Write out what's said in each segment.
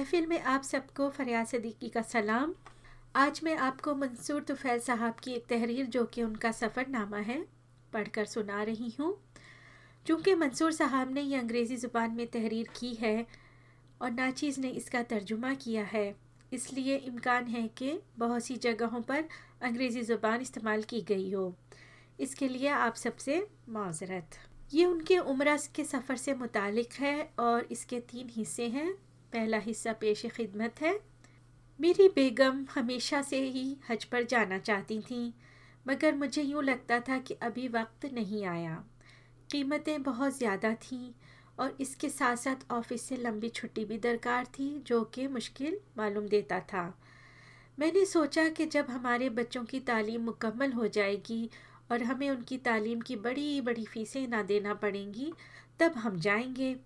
महफिल में आप सबको फरियाद सदीकी का सलाम। आज मैं आपको मंसूर तुफैल साहब की एक तहरीर, जो कि उनका सफ़रनामा है, पढ़कर सुना रही हूँ। चूँकि मंसूर साहब ने ये अंग्रेज़ी ज़ुबान में तहरीर की है और नाचीज़ ने इसका तर्जुमा किया है, इसलिए इम्कान है कि बहुत सी जगहों पर अंग्रेज़ी ज़ुबान इस्तेमाल की गई हो। इसके लिए आप सबसे माजरत। ये उनके उम्र के सफ़र से मुतालिक है और इसके तीन हिस्से हैं। पहला हिस्सा पेश खिदमत है। मेरी बेगम हमेशा से ही हज पर जाना चाहती थी, मगर मुझे यूँ लगता था कि अभी वक्त नहीं आया। कीमतें बहुत ज़्यादा थीं और इसके साथ साथ ऑफ़िस से लंबी छुट्टी भी दरकार थी, जो कि मुश्किल मालूम देता था। मैंने सोचा कि जब हमारे बच्चों की तालीम मुकम्मल हो जाएगी और हमें उनकी तालीम की बड़ी बड़ी फ़ीसें ना देना पड़ेंगी, तब हम जाएँगे।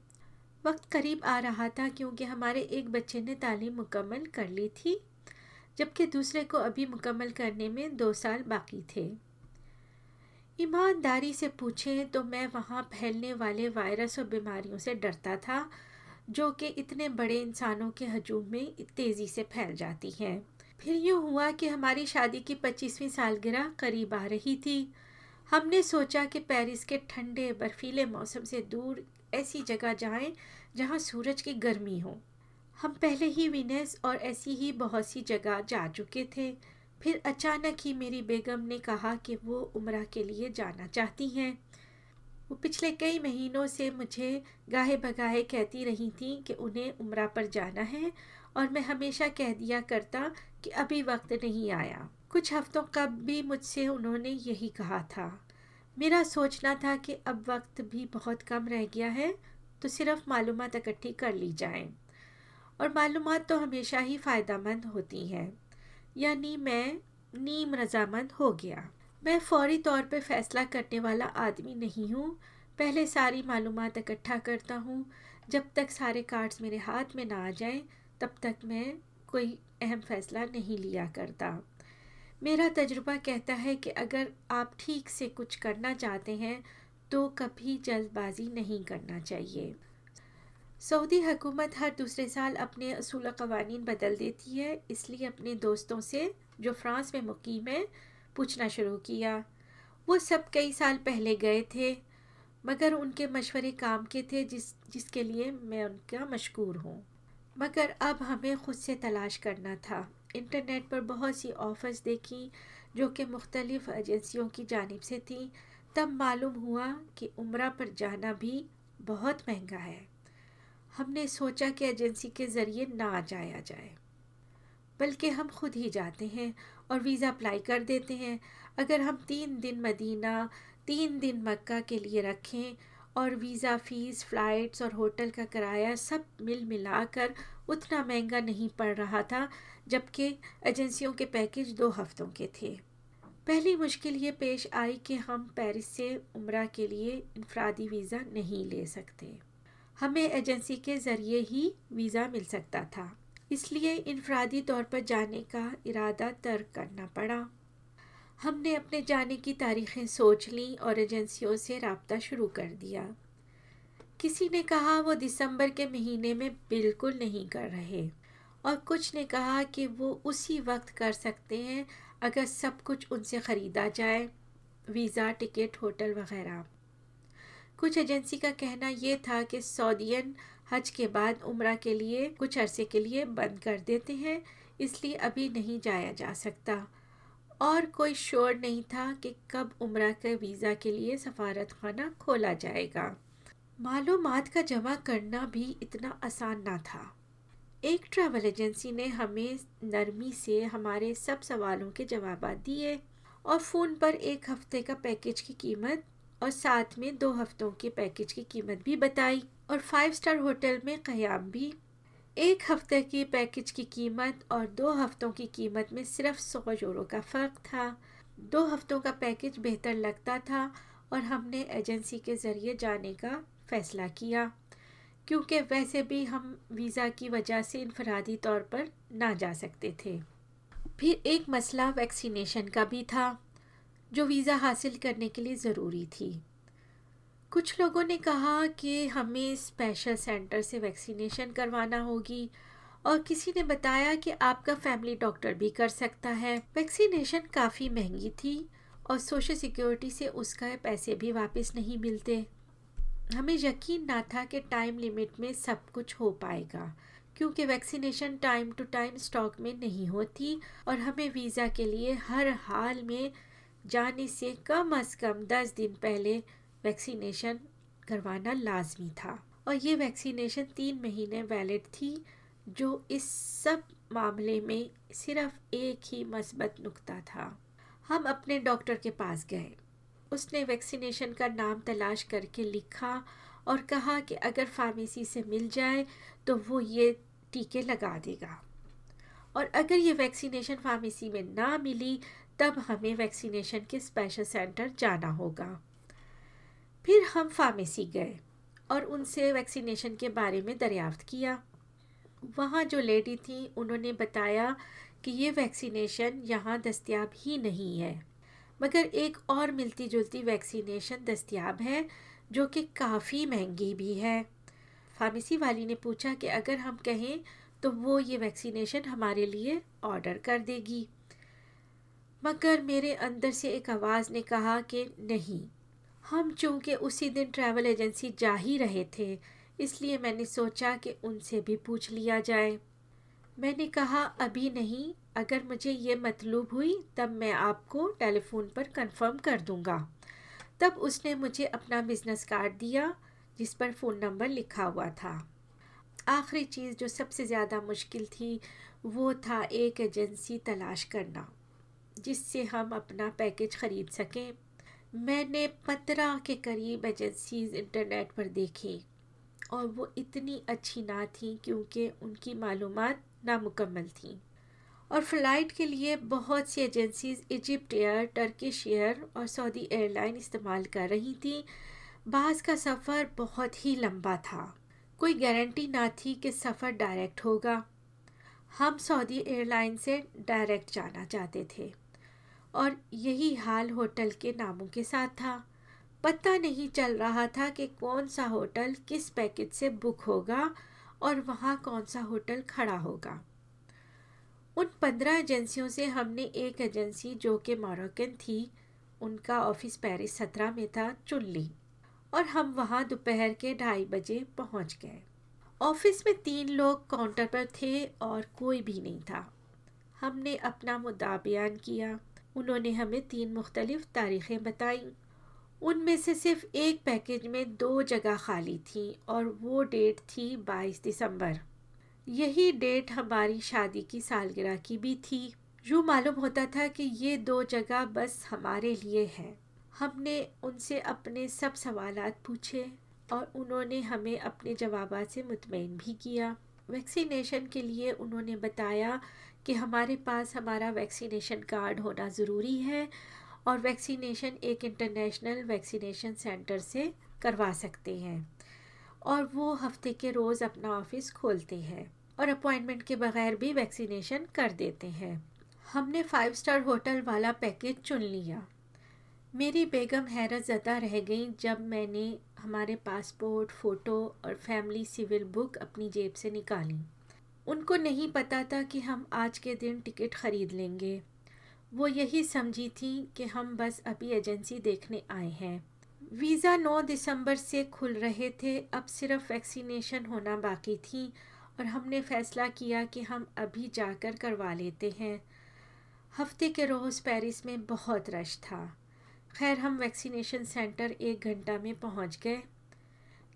वक्त करीब आ रहा था क्योंकि हमारे एक बच्चे ने तालीम मुकम्मल कर ली थी, जबकि दूसरे को अभी मुकम्मल करने में दो साल बाकी थे। ईमानदारी से पूछें तो मैं वहाँ फैलने वाले वायरस और बीमारियों से डरता था, जो कि इतने बड़े इंसानों के हजूम में तेज़ी से फैल जाती हैं। फिर यूँ हुआ कि हमारी शादी की पच्चीसवीं सालगिरह करीब आ रही थी। हमने सोचा कि पेरिस के ठंडे बर्फीले मौसम से दूर ऐसी जगह जाएँ जहाँ सूरज की गर्मी हो। हम पहले ही विनेस और ऐसी ही बहुत सी जगह जा चुके थे। फिर अचानक ही मेरी बेगम ने कहा कि वो उम्र के लिए जाना चाहती हैं। वो पिछले कई महीनों से मुझे गाहे भगाहे कहती रही थी कि उन्हें उम्र पर जाना है और मैं हमेशा कह दिया करता कि अभी वक्त नहीं आया। कुछ हफ्तों कब भी मुझसे उन्होंने यही कहा था। मेरा सोचना था कि अब वक्त भी बहुत कम रह गया है तो सिर्फ़ मालूम इकट्ठी कर ली जाएँ। और मालूम तो हमेशा ही फ़ायदा मंद होती हैं। यानी मैं नीम रजामंद हो गया। मैं फौरी तौर पर फ़ैसला करने वाला आदमी नहीं हूँ। पहले सारी मालूम इकट्ठा करता हूँ। जब तक सारे कार्ड्स मेरे हाथ में ना आ जाएँ, तब तक मैं कोई अहम फ़ैसला नहीं लिया करता। मेरा तजुर्बा कहता है कि अगर आप ठीक से कुछ करना चाहते हैं तो कभी जल्दबाजी नहीं करना चाहिए। सऊदी हुकूमत हर दूसरे साल अपने असूल कवानीन बदल देती है, इसलिए अपने दोस्तों से, जो फ्रांस में मुकीम है, पूछना शुरू किया। वो सब कई साल पहले गए थे, मगर उनके मशवरे काम के थे, जिस, जिसके लिए मैं उनका मशहूर हूँ। मगर अब हमें ख़ुद से तलाश करना था। इंटरनेट पर बहुत सी ऑफ़र्स देखी जो कि मुख्तलिफ़ एजेंसियों की जानब से थी। तब मालूम हुआ कि उम्र पर जाना भी बहुत महँगा है। हमने सोचा कि एजेंसी के ज़रिए ना जाया जाए। बल्कि हम खुद ही जाते हैं और वीज़ा अप्लाई कर देते हैं। अगर हम तीन दिन मदीना, तीन दिन मक्का के लिए रखें और वीज़ा फ़ीस, फ़्लाइट्स और होटल का किराया सब मिल मिला कर उतना महँगा नहीं पड़ रहा था, जबकि एजेंसियों के पैकेज दो हफ्तों के थे। पहली मुश्किल ये पेश आई कि हम पेरिस से उम्र के लिए इनफरादी वीज़ा नहीं ले सकते। हमें एजेंसी के ज़रिए ही वीज़ा मिल सकता था, इसलिए इनफरादी तौर पर जाने का इरादा तर्क करना पड़ा। हमने अपने जाने की तारीखें सोच ली और एजेंसियों से रबता शुरू कर दिया। किसी ने कहा वो दिसंबर के महीने में बिल्कुल नहीं कर रहे और कुछ ने कहा कि वो उसी वक्त कर सकते हैं अगर सब कुछ उनसे ख़रीदा जाए, वीज़ा, टिकट, होटल वगैरह। कुछ एजेंसी का कहना ये था कि सऊदीन हज के बाद उम्र के लिए कुछ अरसे के लिए बंद कर देते हैं, इसलिए अभी नहीं जाया जा सकता। और कोई शोर नहीं था कि कब उम्र के वीज़ा के लिए सफारत खाना खोला जाएगा। मालूम का जमा करना भी इतना आसान ना था। एक ट्रैवल एजेंसी ने हमें नरमी से हमारे सब सवालों के जवाब दिए और फ़ोन पर एक हफ़्ते का पैकेज की कीमत और साथ में दो हफ्तों के पैकेज की कीमत भी बताई और फाइव स्टार होटल में क़याम भी एक हफ़्ते की पैकेज की कीमत और दो हफ्तों की कीमत में सिर्फ़ सौ यूरो का फ़र्क था। दो हफ्तों का पैकेज बेहतर लगता था और हमने एजेंसी के ज़रिए जाने का फ़ैसला किया। क्योंकि वैसे भी हम वीज़ा की वजह से इनफरादी तौर पर ना जा सकते थे। फिर एक मसला वैक्सीनेशन का भी था, जो वीज़ा हासिल करने के लिए ज़रूरी थी। कुछ लोगों ने कहा कि हमें स्पेशल सेंटर से वैक्सीनेशन करवाना होगी और किसी ने बताया कि आपका फैमिली डॉक्टर भी कर सकता है। वैक्सीनेशन काफ़ी महँगी थी और सोशल सिक्योरिटी से उसका पैसे भी वापस नहीं मिलते। हमें यकीन ना था कि टाइम लिमिट में सब कुछ हो पाएगा, क्योंकि vaccination time to time stock में नहीं होती और हमें वीज़ा के लिए हर हाल में जाने से कम अज़ कम दस दिन पहले वैक्सीनेशन करवाना लाजमी था। और ये वैक्सीनेशन तीन महीने वैलिड थी, जो इस सब मामले में सिर्फ़ एक ही मस्बत नुकता था। हम अपने डॉक्टर के पास गए। उसने वैक्सीनेशन का नाम तलाश करके लिखा और कहा कि अगर फार्मेसी से मिल जाए तो वो ये टीके लगा देगा। और अगर ये वैक्सीनेशन फार्मेसी में ना मिली, तब हमें वैक्सीनेशन के स्पेशल सेंटर जाना होगा। फिर हम फार्मेसी गए और उनसे वैक्सीनेशन के बारे में दरियाफ्त किया। वहाँ जो लेडी थी, उन्होंने बताया कि ये वैक्सीनेशन यहाँ दस्तियाब ही नहीं है, मगर एक और मिलती जुलती वैक्सीनेशन दस्तियाब है, जो कि काफ़ी महँगी भी है। फार्मेसी वाली ने पूछा कि अगर हम कहें तो वो ये वैक्सीनेशन हमारे लिए ऑर्डर कर देगी। मगर मेरे अंदर से एक आवाज़ ने कहा कि नहीं हम चूँकि उसी दिन ट्रैवल एजेंसी जा ही रहे थे, इसलिए मैंने सोचा कि उनसे भी पूछ लिया जाए। मैंने कहा, अभी नहीं, अगर मुझे ये मतलूब हुई, तब मैं आपको टेलीफोन पर कंफर्म कर दूँगा। तब उसने मुझे अपना बिज़नेस कार्ड दिया, जिस पर फ़ोन नंबर लिखा हुआ था। आखिरी चीज़ जो सबसे ज़्यादा मुश्किल थी, वो था एक एजेंसी तलाश करना, जिससे हम अपना पैकेज ख़रीद सकें। मैंने पंद्रह के करीब एजेंसीज इंटरनेट पर देखी और वो इतनी अच्छी ना थी क्योंकि उनकी मालूम नामुकम्मल थी। और फ़्लाइट के लिए बहुत सी agencies Egypt air Turkish air और सऊदी एयरलाइन इस्तेमाल कर रही थी। बास का सफ़र बहुत ही लंबा था। कोई गारंटी ना थी कि सफ़र डायरेक्ट होगा। हम सऊदी एयरलाइन से डायरेक्ट जाना चाहते थे। और यही हाल होटल के नामों के साथ था। पता नहीं चल रहा था कि कौन सा होटल किस पैकेज से बुक होगा और वहाँ कौन सा होटल खड़ा होगा। उन पंद्रह एजेंसियों से हमने एक एजेंसी जो कि मोरक्कन थी, उनका ऑफ़िस पेरिस सत्रह में था, चुन ली और हम वहाँ दोपहर के ढाई बजे पहुँच गए। ऑफ़िस में तीन लोग काउंटर पर थे और कोई भी नहीं था। हमने अपना मुद्दा बयान किया। उन्होंने हमें तीन मुख्तलिफ़ तारीख़ें बताई। उनमें से सिर्फ़ एक पैकेज में दो जगह खाली थी और वो डेट थी 22 दिसंबर। यही डेट हमारी शादी की सालगिरह की भी थी। यूँ मालूम होता था कि ये दो जगह बस हमारे लिए है। हमने उनसे अपने सब सवाल पूछे और उन्होंने हमें अपने जवाब से मुतमिन भी किया। वैक्सीनेशन के लिए उन्होंने बताया कि हमारे पास हमारा वैक्सीनेशन कार्ड होना ज़रूरी है और वैक्सीनेशन एक इंटरनेशनल वैक्सीनेशन सेंटर से करवा सकते हैं। और वो हफ़्ते के रोज़ अपना ऑफ़िस खोलते हैं और अपॉइंटमेंट के बगैर भी वैक्सीनेशन कर देते हैं। हमने फाइव स्टार होटल वाला पैकेज चुन लिया। मेरी बेगम हैरत ज़दा रह गई जब मैंने हमारे पासपोर्ट, फ़ोटो और फैमिली सिविल बुक अपनी जेब से निकाली। उनको नहीं पता था कि हम आज के दिन टिकट ख़रीद लेंगे। वो यही समझी थी कि हम बस अभी एजेंसी देखने आए हैं। वीज़ा 9 दिसंबर से खुल रहे थे, अब सिर्फ़ वैक्सीनेशन होना बाकी थी और हमने फ़ैसला किया कि हम अभी जाकर करवा लेते हैं। हफ़्ते के रोज़ पेरिस में बहुत रश था। खैर, हम वैक्सीनेशन सेंटर एक घंटा में पहुँच गए।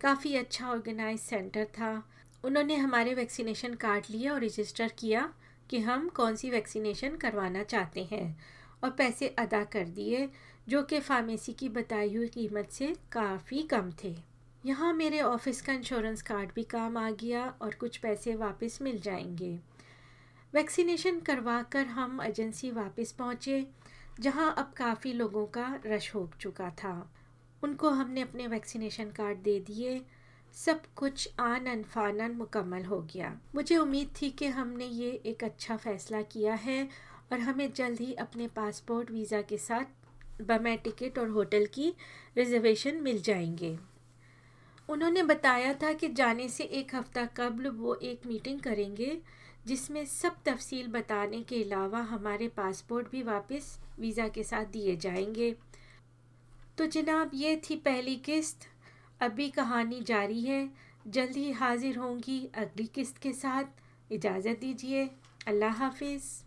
काफ़ी अच्छा ऑर्गेनाइज सेंटर था। उन्होंने हमारे वैक्सीनेशन कार्ड लिया और रजिस्टर किया कि हम कौन सी वैक्सीनेशन करवाना चाहते हैं और पैसे अदा कर दिए, जो कि फार्मेसी की बताई हुई कीमत से काफ़ी कम थे। यहाँ मेरे ऑफ़िस का इंश्योरेंस कार्ड भी काम आ गया और कुछ पैसे वापस मिल जाएँगे। वैक्सीनेशन करवा कर हम एजेंसी वापस पहुँचे, जहाँ अब काफ़ी लोगों का रश हो चुका था। उनको हमने अपने वैक्सीनेशन कार्ड दे दिए सब कुछ आनन फानन मुकम्मल हो गया। मुझे उम्मीद थी कि हमने ये एक अच्छा फ़ैसला किया है और हमें जल्द ही अपने पासपोर्ट वीज़ा के साथ बमे टिकट और होटल की रिजर्वेशन मिल जाएँगे। उन्होंने बताया था कि जाने से एक हफ़्ता कबल वो एक मीटिंग करेंगे, जिसमें सब तफसील बताने के अलावा हमारे पासपोर्ट भी वापस वीज़ा के साथ दिए जाएँगे। तो जनाब, ये थी पहली किस्त। अभी कहानी जारी है। जल्द ही हाजिर होंगी अगली किस्त के साथ। इजाज़त दीजिए। अल्लाह हाफिज़।